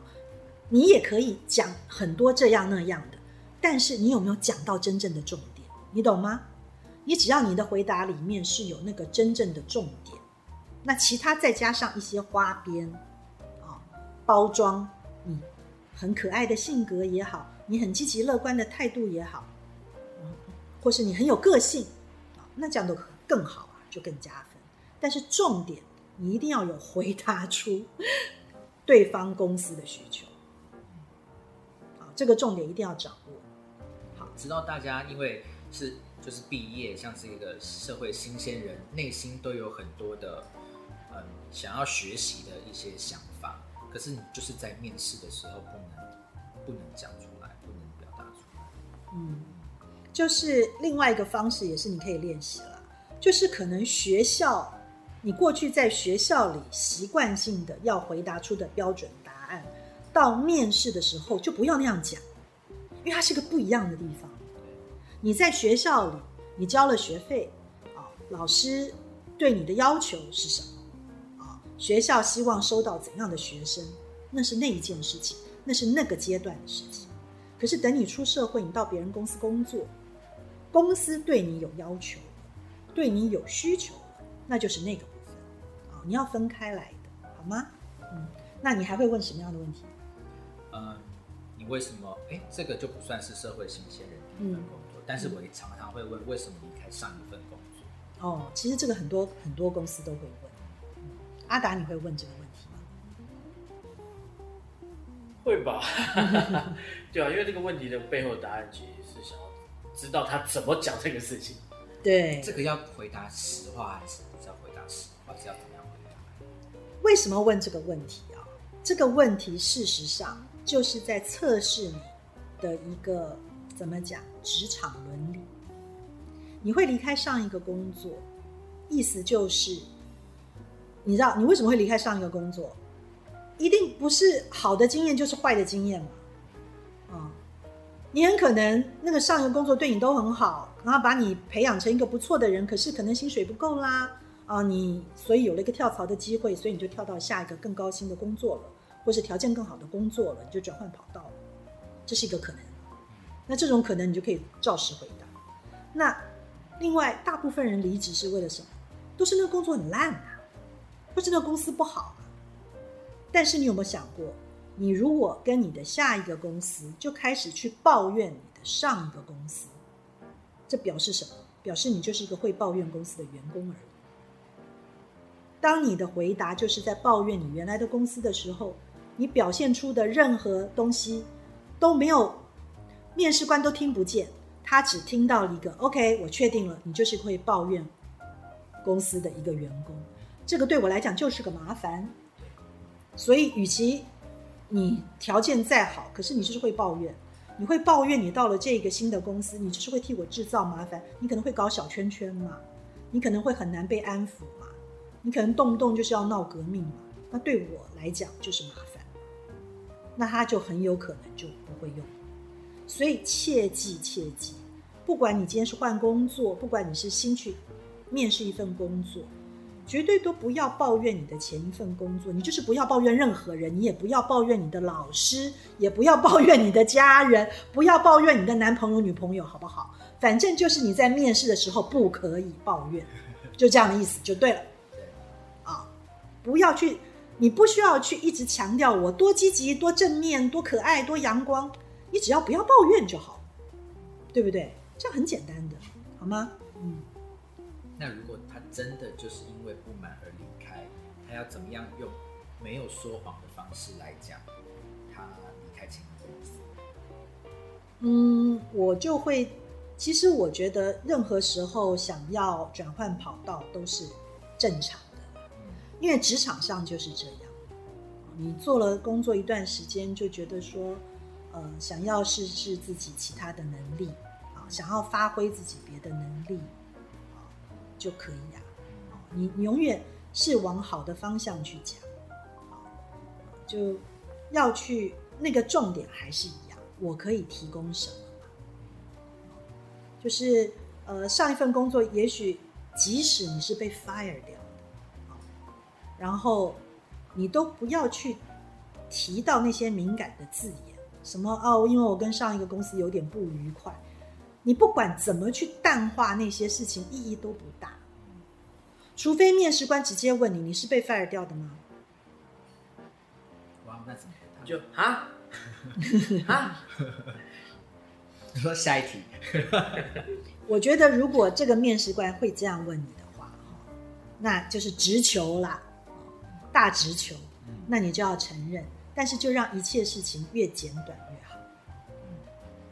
你也可以讲很多这样那样的，但是你有没有讲到真正的重点？你懂吗？你只要你的回答里面是有那个真正的重点，那其他再加上一些花边。啊包装你很可爱的性格也好，你很积极乐观的态度也好，或是你很有个性啊，那这样都更好啊，就更加分。但是重点，你一定要有回答出对方公司的需求，好，这个重点一定要掌握。知道大家因为是就是毕业，像是一个社会新鲜人，内心都有很多的嗯想要学习的一些想法。可是你就是在面试的时候不能不能讲出来，不能表达出来。嗯，就是另外一个方式，也是你可以练习了。就是可能学校，你过去在学校里习惯性的要回答出的标准答案，到面试的时候就不要那样讲，因为它是个不一样的地方。你在学校里，你交了学费啊，老师对你的要求是什么？啊学校希望收到怎样的学生，那是那一件事情，那是那个阶段的事情。可是等你出社会，你到别人公司工作，公司对你有要求，对你有需求，那就是那个部分啊，你要分开来的，好吗？嗯，那你还会问什么样的问题？嗯，你为什么？哎，这个就不算是社会新鲜人第一份工作，但是我也常常会问，为什么离开上一份工作？哦，其实这个很多很多公司都会问。阿达，你会问这个问题吗？会吧，对啊，因为这个问题的背后答案其实是想要知道他怎么讲这个事情。对，这个要回答实话还是不要回答实话？是要怎么样回答？为什么问这个问题啊？这个问题事实上就是在测试你的一个怎么讲职场伦理。你会离开上一个工作，意思就是，你知道你为什么会离开上一个工作？一定不是好的经验就是坏的经验嘛？啊、你很可能那个上一个工作对你都很好，然后把你培养成一个不错的人，可是可能薪水不够啦，啊，你所以有了一个跳槽的机会，所以你就跳到下一个更高薪的工作了，或是条件更好的工作了，你就转换跑道了，这是一个可能。那这种可能你就可以照实回答。那另外，大部分人离职是为了什么？都是那个工作很烂啊，或是那个公司不好啊。但是你有没有想过，你如果跟你的下一个公司就开始去抱怨你的上一个公司，这表示什么？表示你就是一个会抱怨公司的员工而已。当你的回答就是在抱怨你原来的公司的时候，你表现出的任何东西都没有，面试官都听不见，他只听到一个 “OK”，我确定了，你就是会抱怨公司的一个员工。这个对我来讲就是个麻烦。所以，与其你条件再好，可是你就是会抱怨，你会抱怨你到了这个新的公司，你就是会替我制造麻烦，你可能会搞小圈圈嘛，你可能会很难被安抚嘛，你可能动不动就是要闹革命嘛，那对我来讲就是麻烦，那他就很有可能就不会用。所以切记切记，不管你今天是换工作，不管你是新去面试一份工作。绝对都不要抱怨你的前一份工作，你就是不要抱怨任何人，你也不要抱怨你的老师，也不要抱怨你的家人，不要抱怨你的男朋友、女朋友，好不好？反正就是你在面试的时候不可以抱怨，就这样的意思就对了。啊，不要去，你不需要去一直强调我多积极、多正面、多可爱、多阳光，你只要不要抱怨就好，对不对？这样很简单的，好吗？嗯。那如果他真的就是因为不满而离开，他要怎么样用没有说谎的方式来讲他离开前一个公司？嗯，我就会，其实我觉得任何时候想要转换跑道都是正常的，因为职场上就是这样。你做了工作一段时间，就觉得说，呃，想要试试自己其他的能力啊，想要发挥自己别的能力啊，就可以啊。你你永远是往好的方向去讲，就要去那个重点还是一样，我可以提供什么？就是呃，上一份工作，也许即使你是被 fire 掉的，然后你都不要去提到那些敏感的字眼，什么哦，因为我跟上一个公司有点不愉快，你不管怎么去淡化那些事情，意义都不大。除非面试官直接问你，你是被 fire 掉的吗？哇，那怎么办？就啊啊，你 说下一题，我觉得如果这个面试官会这样问你的话，哈，那就是直球啦，大直球，那你就要承认，但是就让一切事情越简短越好，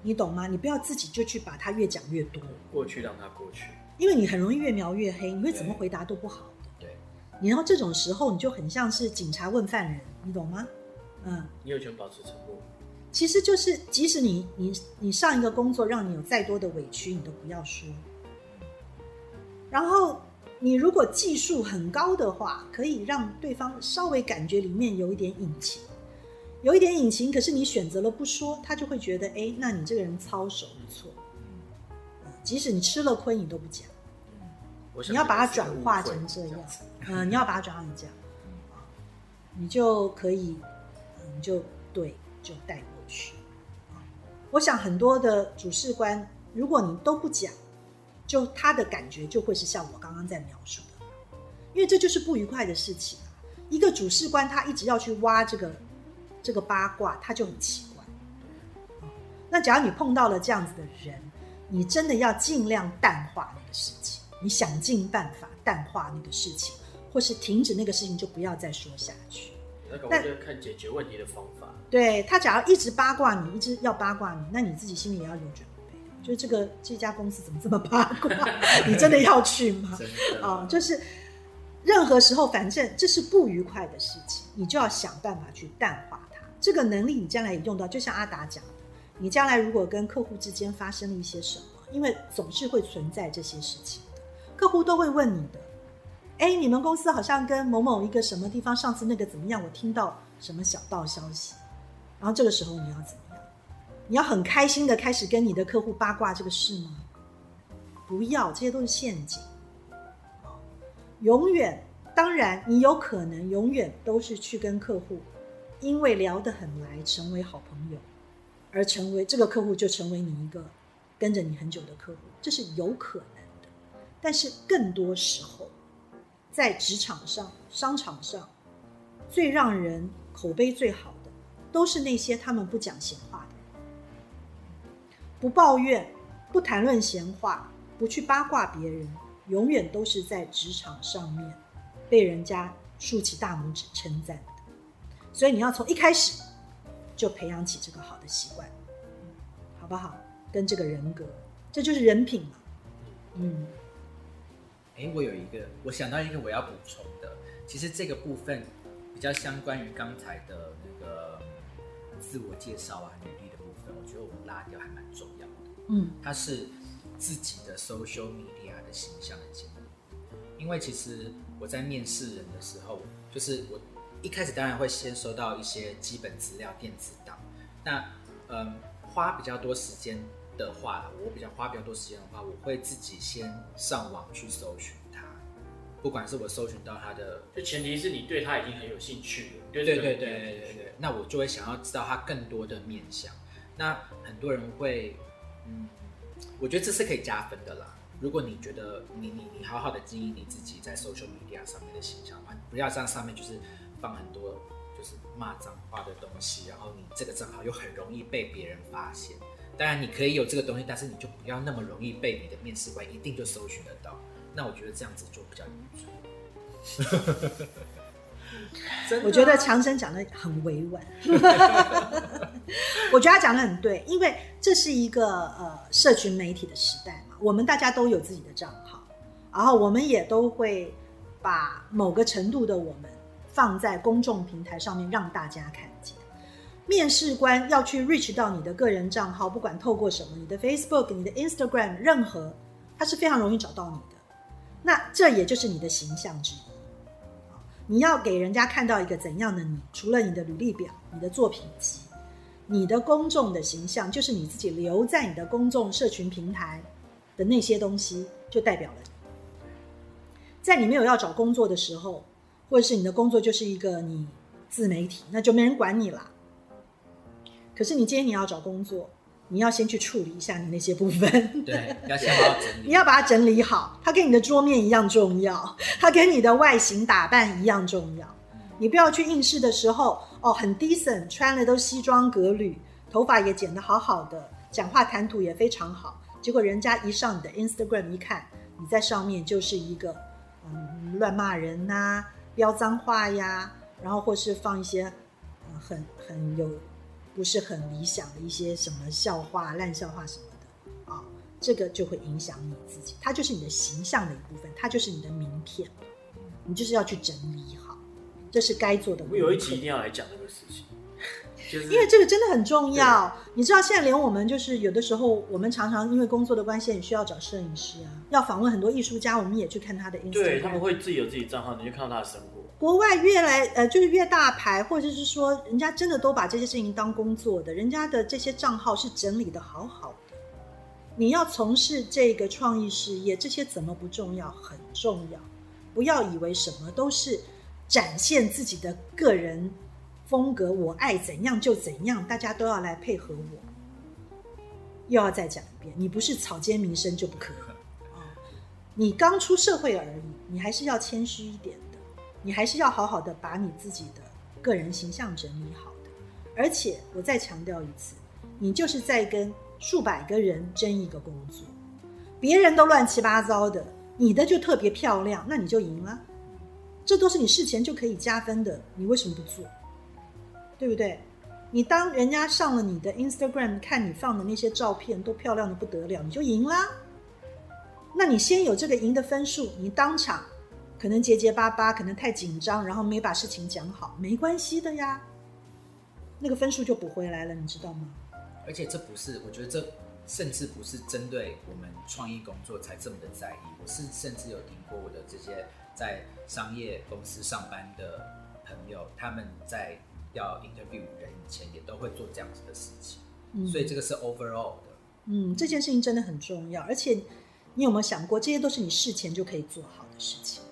你懂吗？你不要自己就去把它越讲越多，过去让它过去。因为你很容易越描越黑，你会怎么回答都不好的。对，你然后这种时候你就很像是警察问犯人，你懂吗？嗯，你有权保持沉默。其实就是即使你你你上一个工作让你有再多的委屈，你都不要说。然后你如果技术很高的话，可以让对方稍微感觉里面有一点隐情，有一点隐情，可是你选择了不说，他就会觉得，哎，那你这个人操守不错。嗯即使你吃了亏，你都不讲，你要把它转化成这样子。嗯，你要把它转化成这样，啊你就可以，嗯你就对，就带过去。啊我想很多的主事官，如果你都不讲，就他的感觉就会是像我刚刚在描述的，因为这就是不愉快的事情啊。一个主事官他一直要去挖这个这个八卦，他就很奇怪。啊那假如你碰到了这样子的人，你真的要尽量淡化那个事情，你想尽办法淡化那个事情，或是停止那个事情，就不要再说下去。那个我但就看解决问题的方法。对他，假如一直八卦你，一直要八卦你，那你自己心里也要有准备。就是这个这家公司怎么这么八卦？你真的要去吗？真的啊、就是任何时候，反正这是不愉快的事情，你就要想办法去淡化它。这个能力你将来也用到，就像阿达讲的，你将来如果跟客户之间发生了一些什么，因为总是会存在这些事情的，客户都会问你的。哎，你们公司好像跟某某一个什么地方上次那个怎么样？我听到什么小道消息，然后这个时候你要怎么样？你要很开心的开始跟你的客户八卦这个事吗？不要，这些都是陷阱。永远，当然，你有可能永远都是去跟客户，因为聊得很来，成为好朋友，而成为这个客户就成为你一个跟着你很久的客户，这是有可能的。但是更多时候，在职场上、商场上，最让人口碑最好的，都是那些他们不讲闲话的，不抱怨、不谈论闲话、不去八卦别人。永远都是在职场上面被人家竖起大拇指称赞，所以你要从一开始就培养起这个好的习惯，好不好？跟这个人格，这就是人品嘛。嗯。哎，我有一个，我想到一个我要补充的，其实这个部分比较相关于刚才的那个自我介绍啊、履历的部分，我觉得我们拉掉还蛮重要的。嗯，它是自己的 social media 的。形象的建立，因为其实我在面试人的时候，就是我一开始当然会先收到一些基本资料电子档，那嗯花比较多时间的话，我比较花比较多时间的话，我会自己先上网去搜寻他，不管是我搜寻到他的，就前提是你对他已经很有兴趣了，对对对对对对，那我就会想要知道他更多的面相，那很多人会嗯，我觉得这是可以加分的啦。如果你觉得你你你好好的经营你自己在 social media 上面的形象的话，不要在上面就是放很多就是骂脏话的东西，然后你这个账号又很容易被别人发现。当然你可以有这个东西，但是你就不要那么容易被你的面试官一定就搜寻得到。那我觉得这样子就比较愚蠢。我觉得强生讲的很委婉，我觉得他讲的很对，因为这是一个呃社群媒体的时代嘛，我们大家都有自己的账号，然后我们也都会把某个程度的我们放在公众平台上面让大家看见。面试官要去 reach 到你的个人账号，不管透过什么，你的 Facebook、你的 Instagram，任何，他是非常容易找到你的。那这也就是你的形象之一。你要给人家看到一个怎样的你？除了你的履历表、你的作品集、你的公众的形象，就是你自己留在你的公众社群平台的那些东西，就代表了。在你没有要找工作的时候，或者是你的工作就是一个你自媒体，那就没人管你了。可是你今天你要找工作。你要先去处理一下你那些部分，对，要先把它整理。你要把它整理好，它跟你的桌面一样重要，它跟你的外形打扮一样重要。你不要去应试的时候，哦，很 decent，穿的都西装革履，头发也剪得好好的，讲话谈吐也非常好。结果人家一上你的 Instagram 一看，你在上面就是一个嗯乱骂人呐，飙脏话呀，然后或是放一些很很有。不是很理想的一些什么笑话、烂笑话什么的啊，这个就会影响你自己。它就是你的形象的一部分，它就是你的名片，你就是要去整理好，这是该做的。我有一集一定要来讲这个事情，就是因为这个真的很重要。你知道，现在连我们就是有的时候，我们常常因为工作的关系，你需要找摄影师啊，要访问很多艺术家，我们也去看他的 Instagram，对他们会自己有自己账号，你就看到他的生活。国外越来呃，就是越大牌，或者是说，人家真的都把这些事情当工作的，人家的这些账号是整理的好好的。你要从事这个创意事业，这些怎么不重要？很重要。不要以为什么都是展现自己的个人风格，我爱怎样就怎样，大家都要来配合我。又要再讲一遍，你不是草菅民生就不可啊！你刚出社会而已，你还是要谦虚一点的。你还是要好好的把你自己的个人形象整理好的，而且我再强调一次，你就是在跟数百个人争一个工作，别人都乱七八糟的，你的就特别漂亮，那你就赢了，这都是你事前就可以加分的，你为什么不做？对不对？你当人家上了你的 Instagram 看你放的那些照片都漂亮的不得了，你就赢啦。那你先有这个赢的分数，你当场。可能结结巴巴，可能太紧张，然后没把事情讲好，没关系的呀，那个分数就补回来了，你知道吗？而且这不是，我觉得这甚至不是针对我们创意工作才这么的在意。我是甚至有听过我的这些在商业公司上班的朋友，他们在要 interview 人以前也都会做这样子的事情。嗯。所以这个是 overall 的。嗯，这件事情真的很重要，而且你有没有想过，这些都是你事前就可以做好的事情。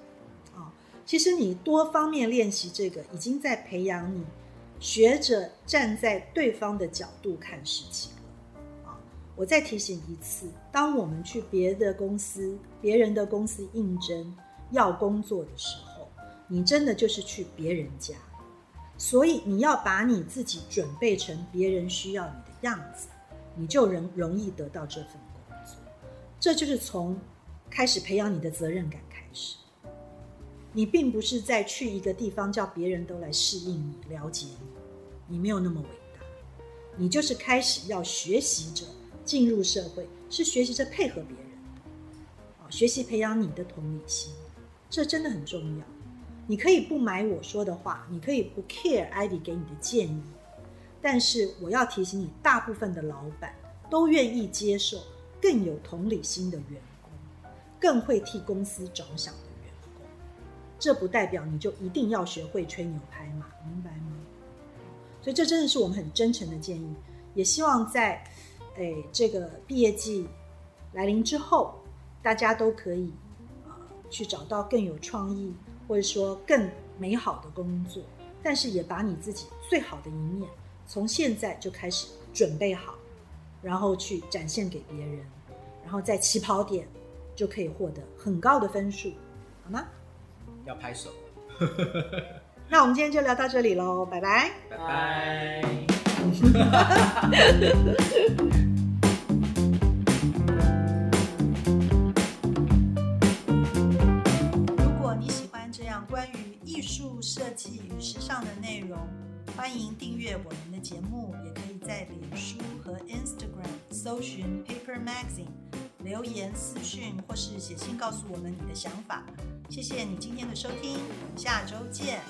啊、其实你多方面练习这个，已经在培养你学着站在对方的角度看事情。了啊、我再提醒一次，当我们去别的公司、别人的公司应征要工作的时候，你真的就是去别人家，所以你要把你自己准备成别人需要你的样子。你就容容易得到这份工作。这就是从开始培养你的责任感开始。你并不是在去一个地方叫别人都来适应你、了解你，你没有那么伟大。你就是开始要学习着进入社会，是学习着配合别人，啊，学习培养你的同理心，这真的很重要。你可以不买我说的话，你可以不 care Ivy 给你的建议，但是我要提醒你，大部分的老板都愿意接受更有同理心的员工，更会替公司着想的员工。这不代表你就一定要学会吹牛拍马，明白吗？所以这真的是我们很真诚的建议，也希望在诶这个毕业季来临之后，大家都可以呃去找到更有创意或者说更美好的工作，但是也把你自己最好的一面从现在就开始准备好，然后去展现给别人，然后在起跑点就可以获得很高的分数，好吗？要拍手，那我们今天就聊到这里喽，拜拜。拜拜。设计与时尚的内容，欢迎订阅我们的节目，也可以在脸书和 Instagram 搜寻 Paper Magazine，留言私讯或是写信告诉我们你的想法。谢谢你今天的收听，我们下周见。